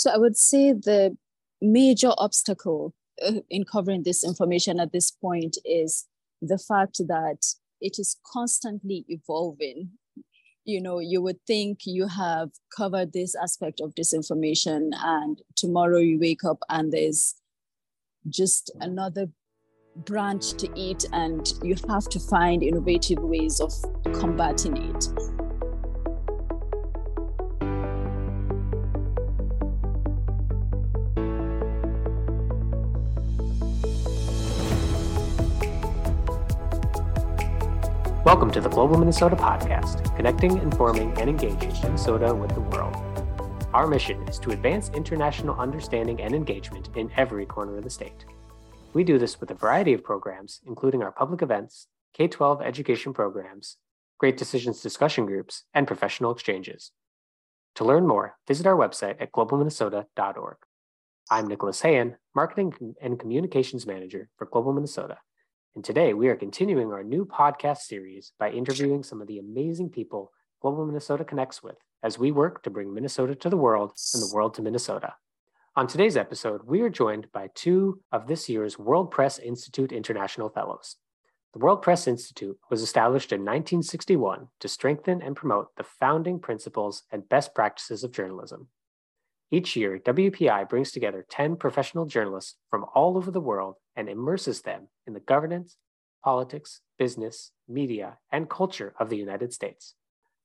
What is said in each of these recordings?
So I would say the major obstacle uh, in covering this information at this point is the fact that it is constantly evolving. You know, you would think you have covered this aspect of disinformation, and tomorrow you wake up and there's just another branch to eat, and you have to find innovative ways of combating it. Welcome to the Global Minnesota Podcast, connecting, informing, and engaging Minnesota with the world. Our mission is to advance international understanding and engagement in every corner of the state. We do this with a variety of programs, including our public events, K 12 education programs, Great Decisions discussion groups, and professional exchanges. To learn more, visit our website at globalminnesota.org. I'm Nicholas Hayen, Marketing and Communications Manager for Global Minnesota and today we are continuing our new podcast series by interviewing some of the amazing people Global Minnesota connects with as we work to bring Minnesota to the world and the world to Minnesota. On today's episode, we are joined by two of this year's World Press Institute International Fellows. The World Press Institute was established in 1961 to strengthen and promote the founding principles and best practices of journalism. Each year, WPI brings together 10 professional journalists from all over the world and immerses them in the governance, politics, business, media, and culture of the United States.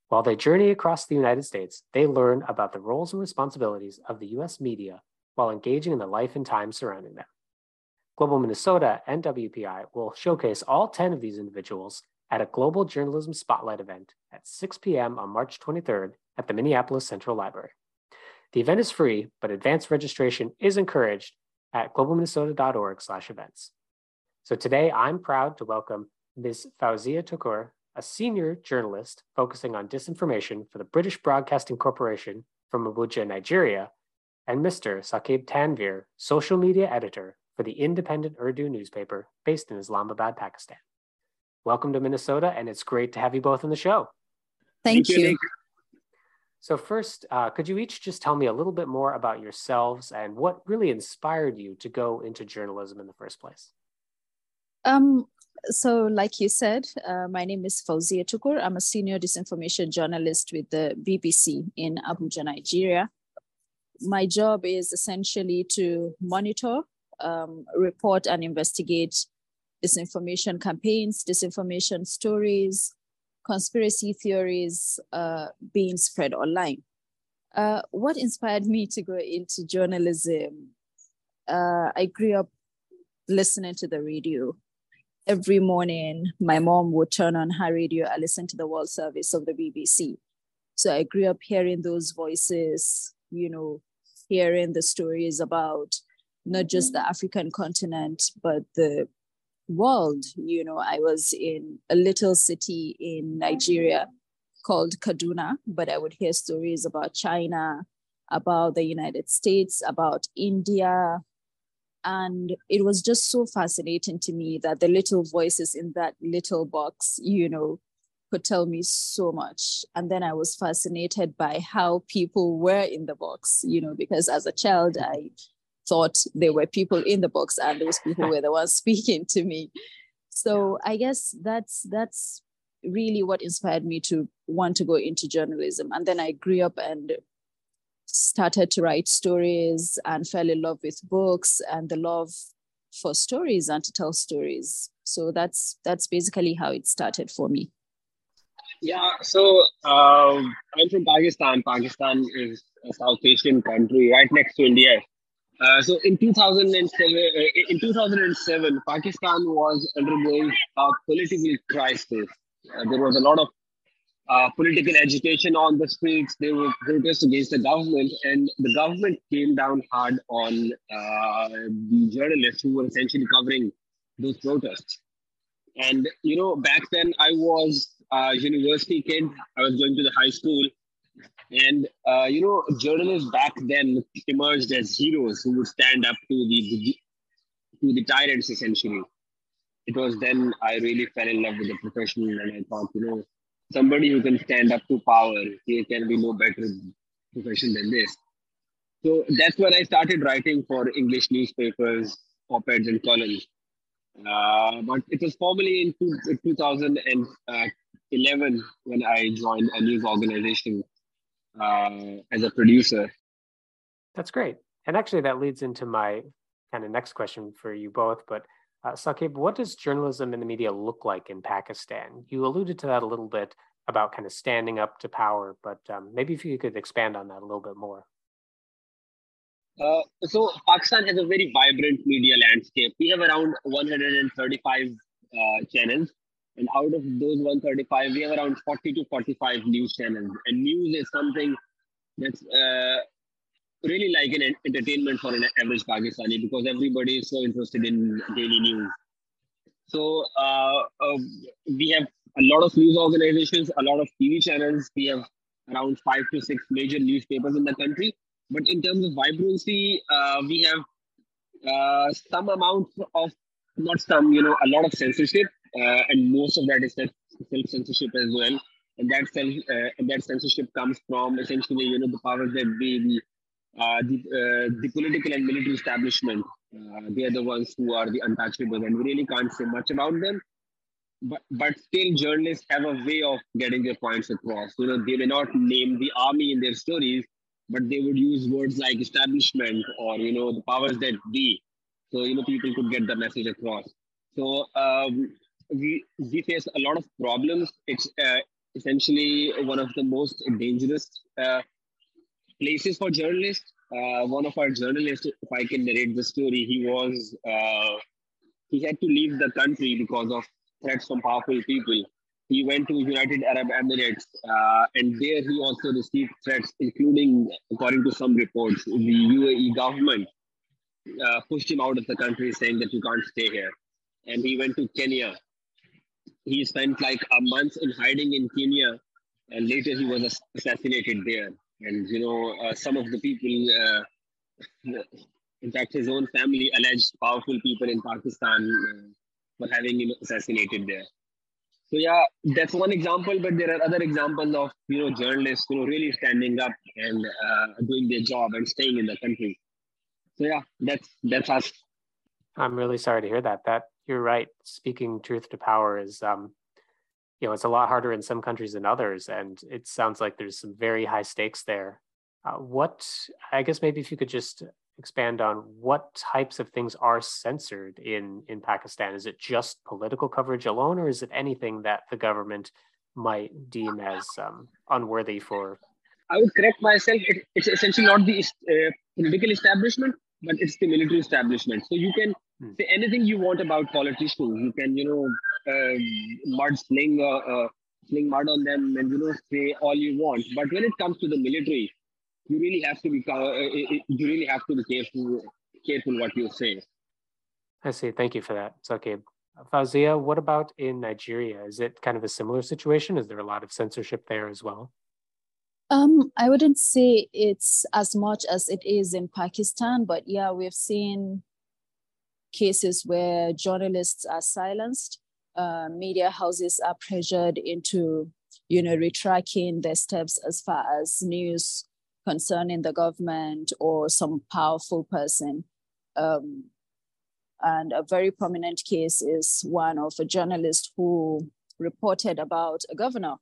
While they journey across the United States, they learn about the roles and responsibilities of the US media while engaging in the life and times surrounding them. Global Minnesota and WPI will showcase all 10 of these individuals at a Global Journalism Spotlight event at 6 p.m. on March 23rd at the Minneapolis Central Library. The event is free, but advanced registration is encouraged at globalminnesota.org slash events. So today, I'm proud to welcome Ms. Fauziyya Tukur, a senior journalist focusing on disinformation for the British Broadcasting Corporation from Abuja, Nigeria, and Mr. Saqib Tanveer, social media editor for the independent Urdu newspaper based in Islamabad, Pakistan. Welcome to Minnesota, and it's great to have you both on the show. Thank, Thank you. you. So, first, uh, could you each just tell me a little bit more about yourselves and what really inspired you to go into journalism in the first place? Um, so, like you said, uh, my name is Fauziyya Tukur. I'm a senior disinformation journalist with the BBC in Abuja, Nigeria. My job is essentially to monitor, um, report, and investigate disinformation campaigns, disinformation stories, conspiracy theories uh, being spread online. Uh, what inspired me to go into journalism? Uh, I grew up listening to the radio. Every morning, my mom would turn on her radio. I listened to the world service of the BBC. So I grew up hearing those voices, you know, hearing the stories about not just the African continent, but the world. You know, I was in a little city in Nigeria called Kaduna, but I would hear stories about China, about the United States, about India. And it was just so fascinating to me that the little voices in that little box, you know, could tell me so much. And then I was fascinated by how people were in the box, you know, because as a child, I thought there were people in the box and those people were the ones speaking to me. So i guess that's that's really what inspired me to want to go into journalism. And then i grew up and started to write stories and fell in love with books and the love for stories and to tell stories. So that's that's basically how it started for me. Yeah so um, i'm from pakistan. Pakistan is a south asian country right next to india uh, so in 2007, uh, in 2007, Pakistan was undergoing a political crisis. Uh, there was a lot of uh, political agitation on the streets. They were protests against the government, and the government came down hard on uh, the journalists who were essentially covering those protests. And you know, back then I was a university kid. I was going to the high school, and uh, you know, journalists back then emerged as heroes who would stand up to the to the tyrants. Essentially, it was then I really fell in love with the profession, and I thought, you know, somebody who can stand up to power, there can be no better profession than this. So that's when I started writing for English newspapers, op-eds and columns. Uh, but it was formally in two, 2011 when I joined a news organization uh, as a producer. That's great. And actually, that leads into my kind of next question for you both. But uh, Saqib, what does journalism in the media look like in Pakistan? You alluded to that a little bit about kind of standing up to power, but um, maybe if you could expand on that a little bit more. Uh, so Pakistan has a very vibrant media landscape. We have around 135 uh, channels, and out of those 135, we have around 40 to 45 news channels. And news is something that's uh, really like an entertainment for an average Pakistani because everybody is so interested in daily news. So uh, uh, we have a lot of news organizations, a lot of TV channels. We have around five to six major newspapers in the country but in terms of vibrancy, uh, we have uh, some amount of, not some, you know, a lot of censorship, uh, and most of that is self censorship as well. And that self, uh, and that censorship comes from essentially, you know, the powers that be, the uh, the, uh, the political and military establishment. they are the ones who are the untouchables, and we really can't say much about them. But, but still, journalists have a way of getting their points across. You know, they may not name the army in their stories, but they would use words like establishment or you know the powers that be so you know people could get the message across so um, we we face a lot of problems it's uh, essentially one of the most dangerous uh, places for journalists uh, one of our journalists if i can narrate the story he was uh, he had to leave the country because of threats from powerful people he went to United Arab Emirates, uh, and there he also received threats, including, according to some reports, the UAE government uh, pushed him out of the country, saying that you can't stay here. And he went to Kenya. He spent like a month in hiding in Kenya, and later he was assassinated there. And you know, uh, some of the people, uh, in fact, his own family alleged powerful people in Pakistan uh, for having him assassinated there. So yeah, that's one example, but there are other examples of you know journalists you know really standing up and uh, doing their job and staying in the country. So yeah, that's that's us. I'm really sorry to hear that. That you're right. Speaking truth to power is um, you know, it's a lot harder in some countries than others, and it sounds like there's some very high stakes there. Uh, what I guess maybe if you could just expand on what types of things are censored in in Pakistan? Is it just political coverage alone, or is it anything that the government might deem as um, unworthy for? I would correct myself. It, it's essentially not the uh, political establishment, but it's the military establishment. So you can. Say anything you want about politicians. You can, you know, uh, mud sling, uh, uh, sling mud on them, and you know, say all you want. But when it comes to the military, you really have to be uh, uh, uh, you really have to be careful careful what you say. I see. Thank you for that. It's okay. Fauziyya, what about in Nigeria? Is it kind of a similar situation? Is there a lot of censorship there as well? Um, I wouldn't say it's as much as it is in Pakistan, but yeah, we've seen cases where journalists are silenced, uh, media houses are pressured into, you know, retracting their steps as far as news concerning the government or some powerful person. Um, and a very prominent case is one of a journalist who reported about a governor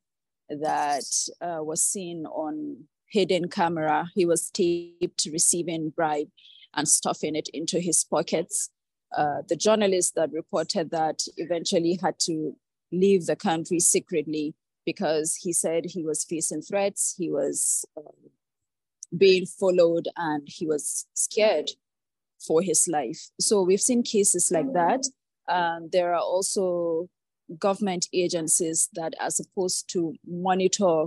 that uh, was seen on hidden camera. He was taped receiving bribe and stuffing it into his pockets. Uh, the journalist that reported that eventually had to leave the country secretly because he said he was facing threats. He was uh, being followed and he was scared for his life. So we've seen cases like that. Um, there are also government agencies that are supposed to monitor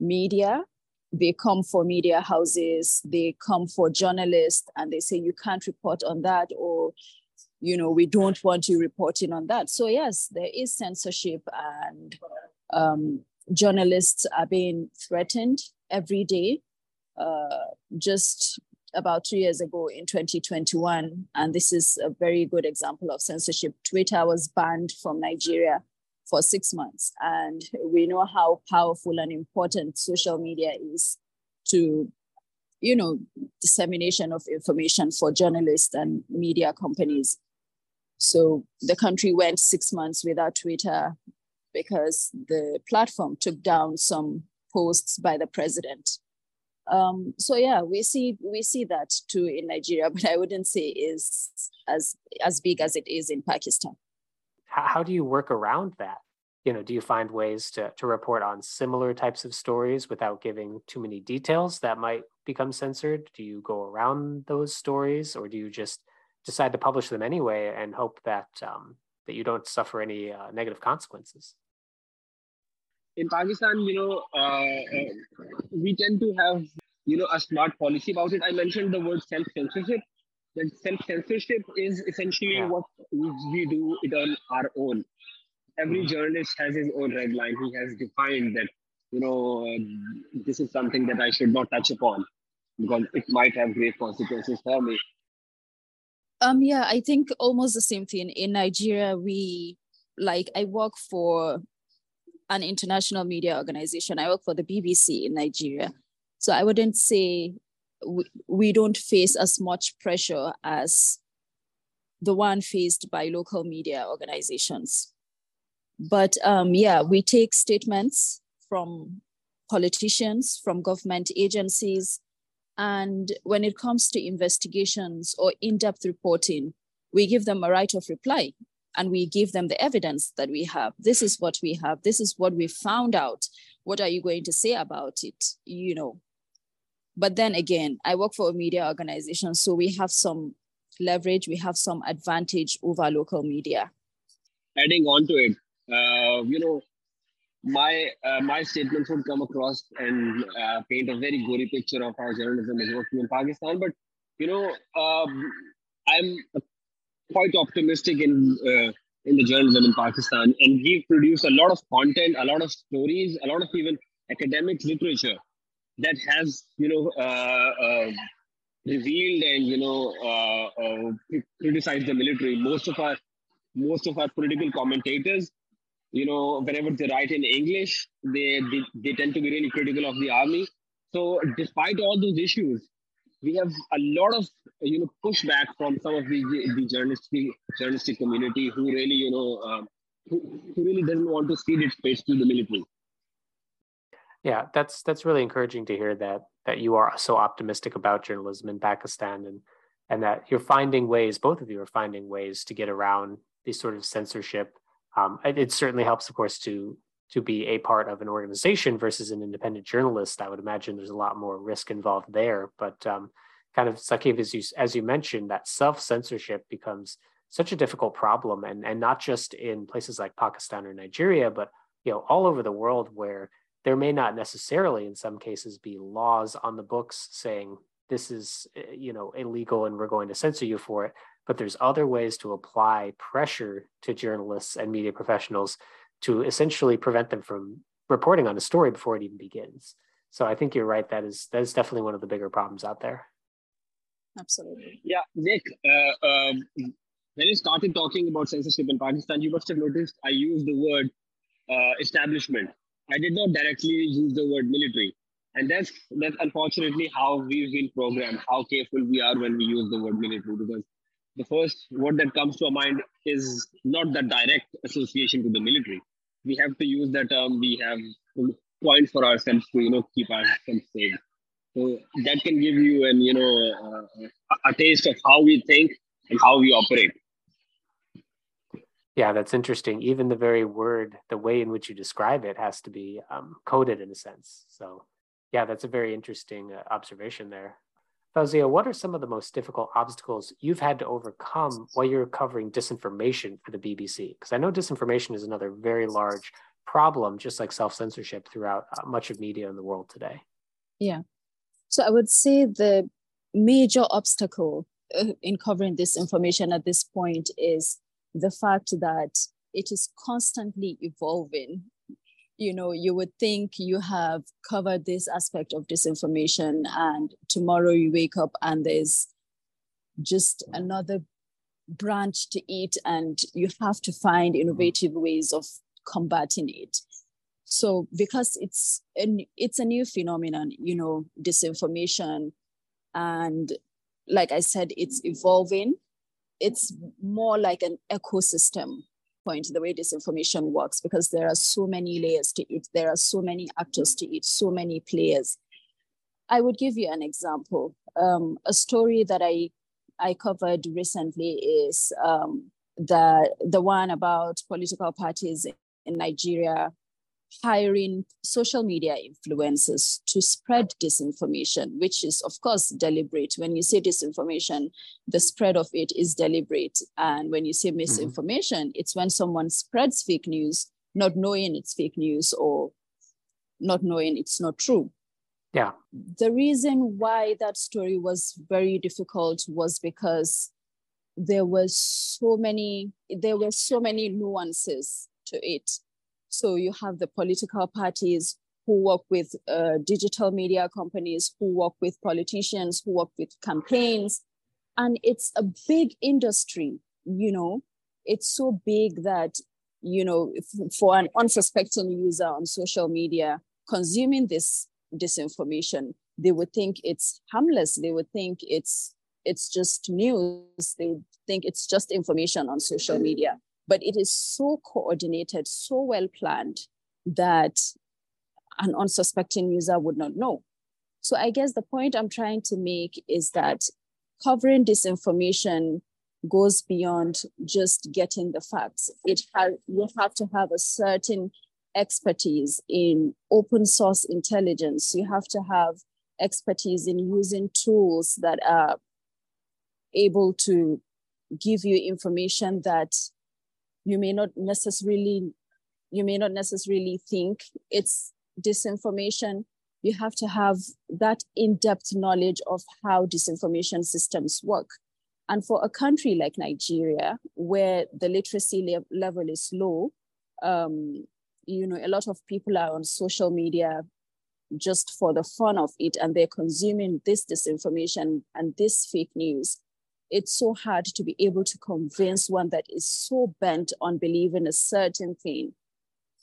media. They come for media houses, they come for journalists, and they say you can't report on that, or you know, we don't want you reporting on that. So yes, there is censorship, and um, journalists are being threatened every day uh, just about two years ago in 2021. And this is a very good example of censorship. Twitter was banned from Nigeria for six months. And we know how powerful and important social media is to you know, dissemination of information for journalists and media companies. So the country went six months without Twitter because the platform took down some posts by the president. Um, so yeah, we see we see that too in Nigeria, but I wouldn't say is as as big as it is in Pakistan. How, how do you work around that? You know, do you find ways to to report on similar types of stories without giving too many details that might become censored? Do you go around those stories, or do you just decide to publish them anyway and hope that um, that you don't suffer any uh, negative consequences? In Pakistan, you know, uh, uh, we tend to have you know a smart policy about it. I mentioned the word self censorship. That self censorship is essentially yeah. what we do it on our own. Every mm-hmm. journalist has his own red line. He has defined that you know uh, this is something that I should not touch upon because it might have great consequences for me um, yeah, I think almost the same thing. In Nigeria, we like I work for an international media organization. I work for the BBC in Nigeria. So I wouldn't say we, we don't face as much pressure as the one faced by local media organizations. But um, yeah, we take statements from politicians, from government agencies, and when it comes to investigations or in depth reporting, we give them a right of reply and we give them the evidence that we have. This is what we have. This is what we found out. What are you going to say about it? You know. But then again, I work for a media organization, so we have some leverage, we have some advantage over local media. Adding on to it, uh, you know, my uh, my statements would come across and uh, paint a very gory picture of how journalism is working in Pakistan. But you know, um, I'm quite optimistic in uh, in the journalism in Pakistan, and we've produced a lot of content, a lot of stories, a lot of even academic literature that has you know uh, uh, revealed and you know uh, criticized the military. Most of our most of our political commentators you know, whenever they write in English, they, they, they tend to be really critical of the army. So despite all those issues, we have a lot of you know pushback from some of the the journalistic journalistic community who really you know um, who, who really doesn't want to cede its space to the military. Yeah, that's that's really encouraging to hear that that you are so optimistic about journalism in Pakistan and and that you're finding ways, both of you are finding ways to get around these sort of censorship um, it, it, certainly helps, of course, to to be a part of an organization versus an independent journalist. I would imagine there's a lot more risk involved there. But um, kind of Saqib, as you as you mentioned, that self censorship becomes such a difficult problem, and and not just in places like Pakistan or Nigeria, but you know all over the world where there may not necessarily, in some cases, be laws on the books saying this is eh, you know illegal and we're going to censor you for it but there's other ways to apply pressure to journalists and media professionals to essentially prevent them from reporting on a story before it even begins. So I think you're right. That is that is definitely one of the bigger problems out there. Absolutely. Yeah, Nick. Uh, um, when you started talking about censorship in Pakistan, you must have noticed I used the word uh, establishment. I did not directly use the word military, and that's that's unfortunately how we've been programmed. How careful we are when we use the word military, because the first word that comes to our mind is not the direct association to the military. We have to use that term. We have points for ourselves to you know keep ourselves safe. So that can give you an you know uh, a taste of how we think and how we operate. Yeah, that's interesting. Even the very word, the way in which you describe it, has to be um, coded in a sense. So, yeah, that's a very interesting uh, observation there. Fauziyya, what are some of the most difficult obstacles you've had to overcome while you're covering disinformation for the BBC? Because I know disinformation is another very large problem, just like self censorship throughout uh, much of media in the world today. Yeah. So I would say the major obstacle uh, in covering this information at this point is the fact that it is constantly evolving you know you would think you have covered this aspect of disinformation and tomorrow you wake up and there's just another branch to eat and you have to find mm-hmm. innovative ways of combating it. So because it's a, it's a new phenomenon you know disinformation And like I said, it's evolving. It's more like an ecosystem point, the way disinformation works, because there are so many layers to it. There are so many actors to it, so many players. I would give you an example. Um, a story that I I covered recently is um, the the one about political parties in Nigeria hiring social media influencers to spread disinformation, which is, of course, deliberate. When you say disinformation, the spread of it is deliberate. And when you say mm-hmm. misinformation, mm-hmm. it's when someone spreads fake news, not knowing it's fake news or not knowing it's not true. Yeah. The reason why that story was very difficult was because there was so many there were so many nuances to it so you have the political parties who work with uh, digital media companies, who work with politicians, who work with campaigns. And it's a big industry, you know, it's so big that, you know, for an unsuspecting user on social media consuming this disinformation, they would think it's harmless. They would think it's it's just news. They think it's just information on social media but it is so coordinated, so well planned that an unsuspecting user would not know. So I guess the point I'm trying to make is that covering disinformation goes beyond just getting the facts. It has you have to have a certain expertise in open source intelligence. You have to have expertise in using tools that are able to give you information that you may not necessarily you may not necessarily think it's disinformation. You have to have that in-depth knowledge of how disinformation systems work. And for a country like nigeria where the literacy le- level is low um, you know a lot of people are on social media just for the fun of it and they're consuming this disinformation and this fake news it's so hard to be able to convince one that is so bent on believing a certain thing.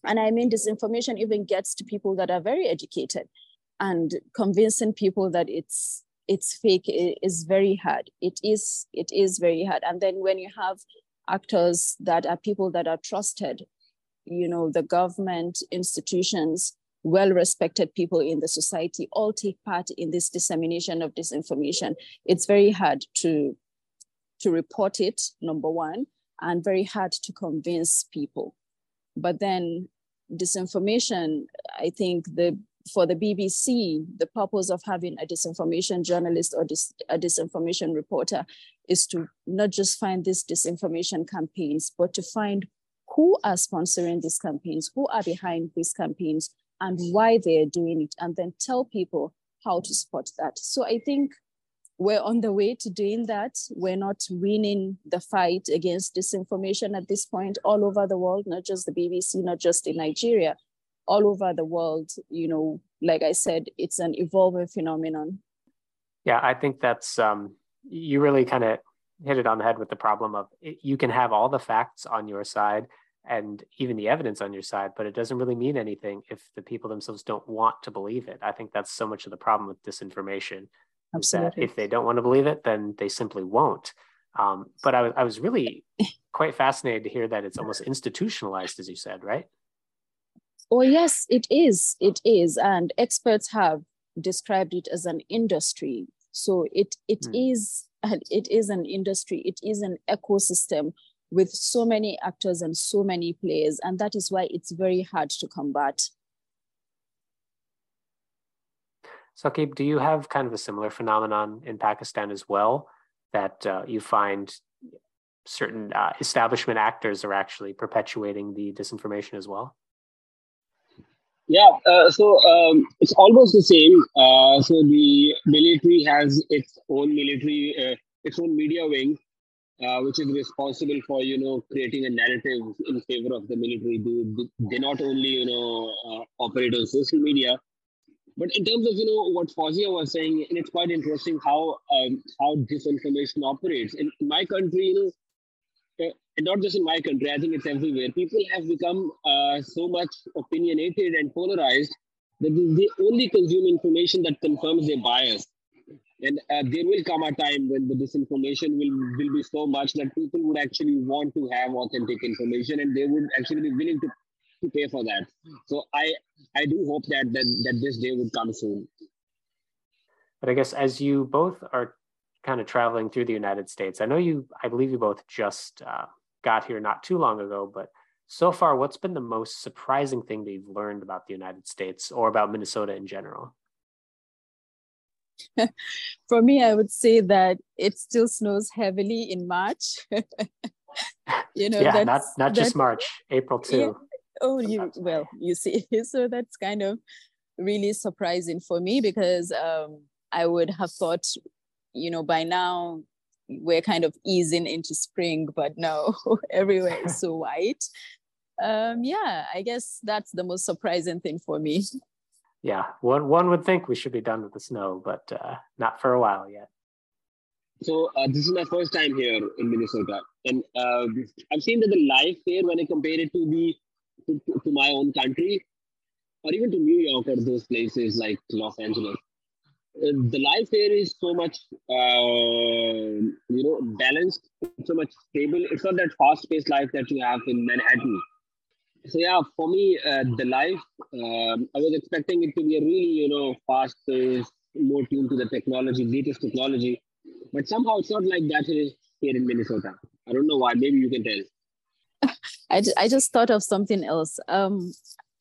And I mean, this information even gets to people that are very educated and convincing people that it's it's fake is very hard. It is it is very hard. And then when you have actors that are people that are trusted, you know, the government, institutions, well-respected people in the society all take part in this dissemination of disinformation. It's very hard to to report it, number one, and very hard to convince people. But then disinformation, I think the for the BBC, the purpose of having a disinformation journalist or dis, a disinformation reporter is to not just find these disinformation campaigns, but to find who are sponsoring these campaigns, who are behind these campaigns, and why they're doing it, and then tell people how to spot that. So I think we're on the way to doing that. We're not winning the fight against disinformation at this point all over the world, not just the BBC, not just in Nigeria, all over the world. You know, like I said, it's an evolving phenomenon. Yeah, I think that's, um, you really kind of hit it on the head with the problem of it, you can have all the facts on your side and even the evidence on your side, but it doesn't really mean anything if the people themselves don't want to believe it. I think that's so much of the problem with disinformation Absolutely. if they don't want to believe it, then they simply won't. Um, but I, I was really quite fascinated to hear that it's almost institutionalized, as you said, right? Oh, yes, it is. It is. And experts have described it as an industry. So it it hmm. is it is an industry, it is an ecosystem with so many actors and so many players. And that is why it's very hard to combat. Saqib, do you have kind of a similar phenomenon in Pakistan as well that uh, you find certain uh, establishment actors are actually perpetuating the disinformation as well? Yeah, uh, so um, it's almost the same. Uh, so the military has its own military, uh, its own media wing, uh, which is responsible for you know creating a narrative in favor of the military. They, they not only you know operate on social media, but in terms of you know what Fauziyya was saying, and it's quite interesting how um, how disinformation operates in, my country. You know, uh, not just in my country, I think it's everywhere. People have become uh, so much opinionated and polarized that they only consume information that confirms their bias. and uh, there will come a time when the disinformation will will be so much that people would actually want to have authentic information and they would actually be willing to, to pay for that so i i do hope that that, that this day would come soon but i guess as you both are kind of traveling through the united states i know you i believe you both just uh, got here not too long ago but so far what's been the most surprising thing that you've learned about the united states or about minnesota in general For me, I would say that it still snows heavily in March. you know, yeah, not not just March, April too. Yeah. Oh, you well, you see, so that's kind of really surprising for me because um, I would have thought, you know, by now we're kind of easing into spring, but no, everywhere is so white. Um, yeah, I guess that's the most surprising thing for me yeah, one one would think we should be done with the snow, but uh, not for a while yet. So uh, this is my first time here in Minnesota, and uh, I've seen that the life here, when I compare it to the to, to, my own country, or even to New York or those places like Los Angeles, uh, the life there is so much uh, you know balanced, so much stable. It's not that fast-paced life that you have in Manhattan so yeah, for me, uh, the life um, I was expecting it to be a really you know fast paced, more tuned to the technology, latest technology, but somehow it's not like that here in Minnesota. I don't know why. Maybe you can tell. I, I just thought of something else. Um,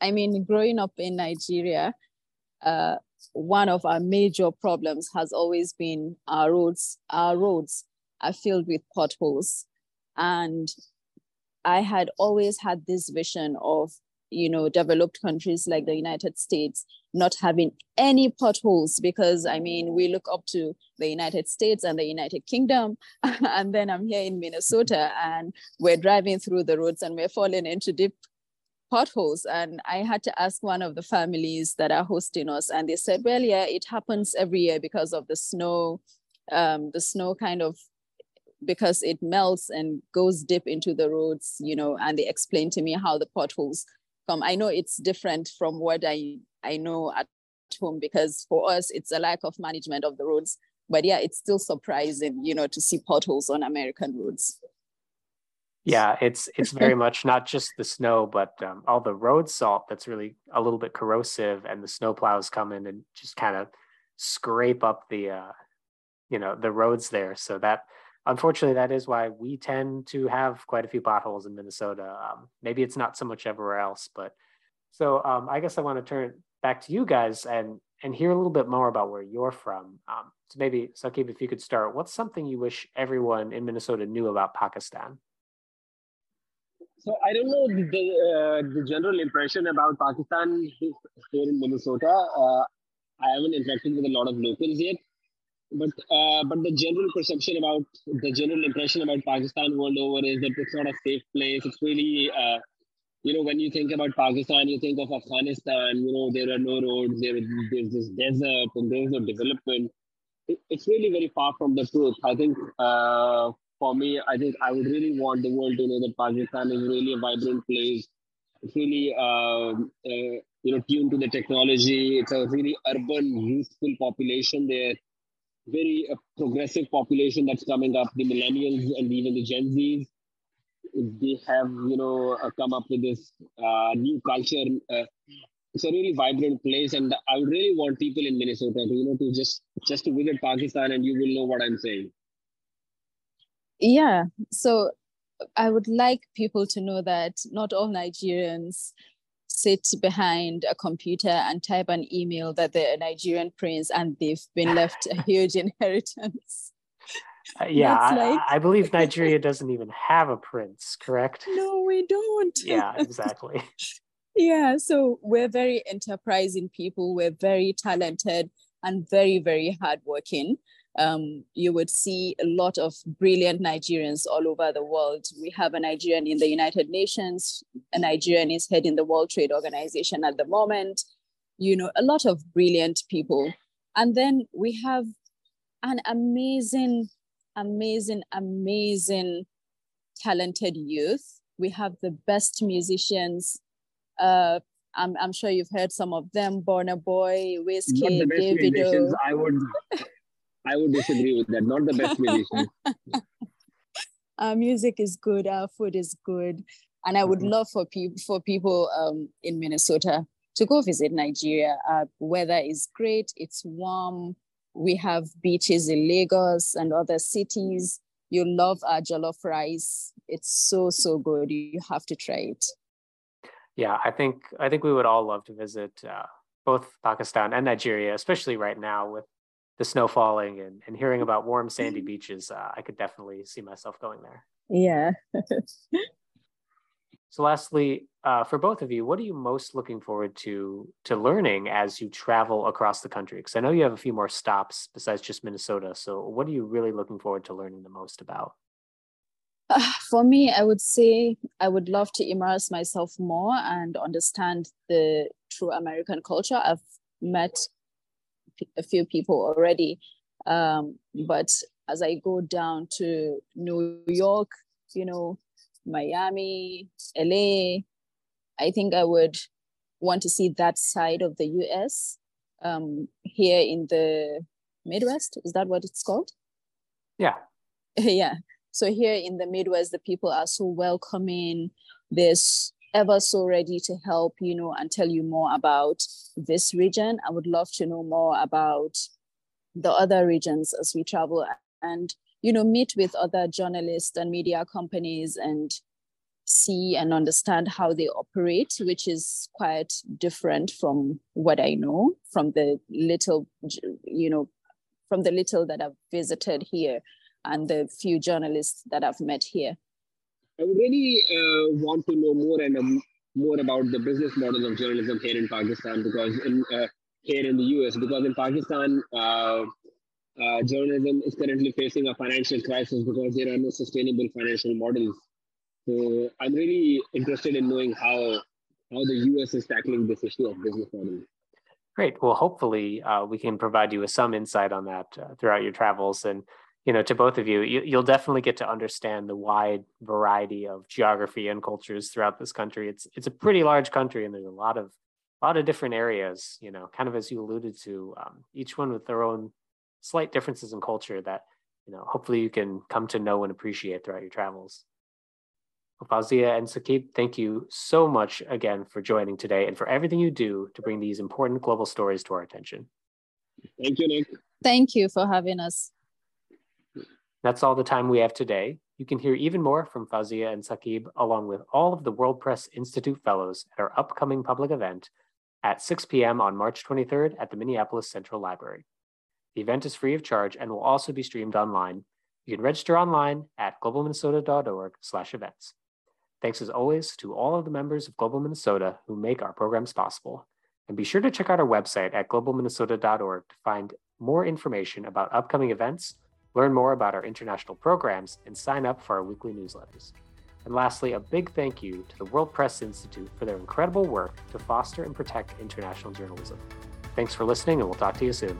I mean, growing up in Nigeria, uh, one of our major problems has always been our roads. Our roads are filled with potholes, and I had always had this vision of, you know, developed countries like the United States not having any potholes because I mean, we look up to the United States and the United Kingdom. and then I'm here in Minnesota and we're driving through the roads and we're falling into deep potholes. And I had to ask one of the families that are hosting us, and they said, well, yeah, it happens every year because of the snow. Um, the snow kind of because it melts and goes deep into the roads, you know, and they explained to me how the potholes come. I know it's different from what I, I know at home because for us, it's a lack of management of the roads. But yeah, it's still surprising, you know, to see potholes on American roads. Yeah, it's it's very much not just the snow, but um, all the road salt that's really a little bit corrosive, and the snow plows come in and just kind of scrape up the, uh, you know, the roads there. So that unfortunately, that is why we tend to have quite a few potholes in Minnesota. Um, maybe it's not so much everywhere else, but so um, I guess I want to turn back to you guys and and hear a little bit more about where you're from. Um, so maybe Saqib, if you could start, what's something you wish everyone in Minnesota knew about Pakistan? So I don't know the uh, the general impression about Pakistan here in Minnesota. Uh, I haven't interacted with a lot of locals yet, but uh, but the general perception about the general impression about Pakistan world over is that it's not a safe place. It's really uh, you know when you think about Pakistan, you think of Afghanistan. You know there are no roads, there there's this desert, and there's no development. It, it's really very far from the truth. I think uh, for me, I think I would really want the world to know that Pakistan is really a vibrant place. It's really um, uh, you know tuned to the technology. It's a really urban, youthful population there very uh, progressive population that's coming up, the millennials and even the Gen Zs. They have, you know, uh, come up with this uh, new culture. Uh, it's a really vibrant place, and I would really want people in Minnesota to, you know, to just just to visit Pakistan, and you will know what I'm saying. Yeah. So I would like people to know that not all Nigerians sit behind a computer and type an email that they're a Nigerian prince and they've been left a huge inheritance. Uh, yeah, I, like... I, believe Nigeria doesn't even have a prince, correct? No, we don't. yeah, exactly. yeah, so we're very enterprising people, we're very talented and very, very hardworking um, you would see a lot of brilliant Nigerians all over the world. We have a Nigerian in the United Nations, a Nigerian is heading the World Trade Organization at the moment, you know, a lot of brilliant people. And then we have an amazing, amazing, amazing, talented youth. We have the best musicians. Uh, I'm, I'm sure you've heard some of them, Burna Boy, Wizkid, Davido. I would I would disagree with that. Not the best musicians. our music is good. Our food is good, and I would mm-hmm. love for people for people um, in Minnesota to go visit Nigeria. Our weather is great. It's warm. We have beaches in Lagos and other cities. You love our jollof rice. It's so so good. You have to try it. Yeah, I think I think we would all love to visit uh, both Pakistan and Nigeria, especially right now with the snow falling and, and hearing about warm sandy mm-hmm. beaches. Uh, I could definitely see myself going there. Yeah. so, lastly, uh, for both of you, what are you most looking forward to to learning as you travel across the country? Because I know you have a few more stops besides just Minnesota. So, what are you really looking forward to learning the most about? Uh, for me, I would say I would love to immerse myself more and understand the true American culture. I've met a few people already, um, but as I go down to New York, you know, Miami, LA, I think I would want to see that side of the US um, here in the Midwest. Is that what it's called? Yeah. yeah. So here in the Midwest, the people are so welcoming. They're ever so ready to help, you know, and tell you more about this region. I would love to know more about the other regions as we travel and, you know, meet with other journalists and media companies and see and understand how they operate, which is quite different from what I know from the little, you know, from the little that I've visited here and the few journalists that I've met here. I would really uh, want to know more and um, more about the business model of journalism here in Pakistan because in uh, here in the US because in Pakistan uh, uh, journalism is currently facing a financial crisis because there are no sustainable financial models. So I'm really interested in knowing how how the US is tackling this issue of business model. Great. Well, hopefully uh, we can provide you with some insight on that uh, throughout your travels and you know to both of you, you will definitely get to understand the wide variety of geography and cultures throughout this country it's it's a pretty large country and there's a lot of a lot of different areas you know kind of as you alluded to um, each one with their own slight differences in culture that you know hopefully you can come to know and appreciate throughout your travels Fauziyya and Saqib, thank you so much again for joining today and for everything you do to bring these important global stories to our attention. Thank you, Nick. Thank you for having us. That's all the time we have today. You can hear even more from Fauziyya and Saqib, along with all of the World Press Institute Fellows at our upcoming public event at 6 p.m. on March 23rd at the Minneapolis Central Library. The event is free of charge and will also be streamed online. You can register online at globalminnesota.org/events. Thanks as always to all of the members of Global Minnesota who make our programs possible. And be sure to check out our website at globalminnesota.org to find more information about upcoming events learn more about our international programs, and sign up for our weekly newsletters. And lastly, a big thank you to the World Press Institute for their incredible work to foster and protect international journalism. Thanks for listening, and we'll talk to you soon.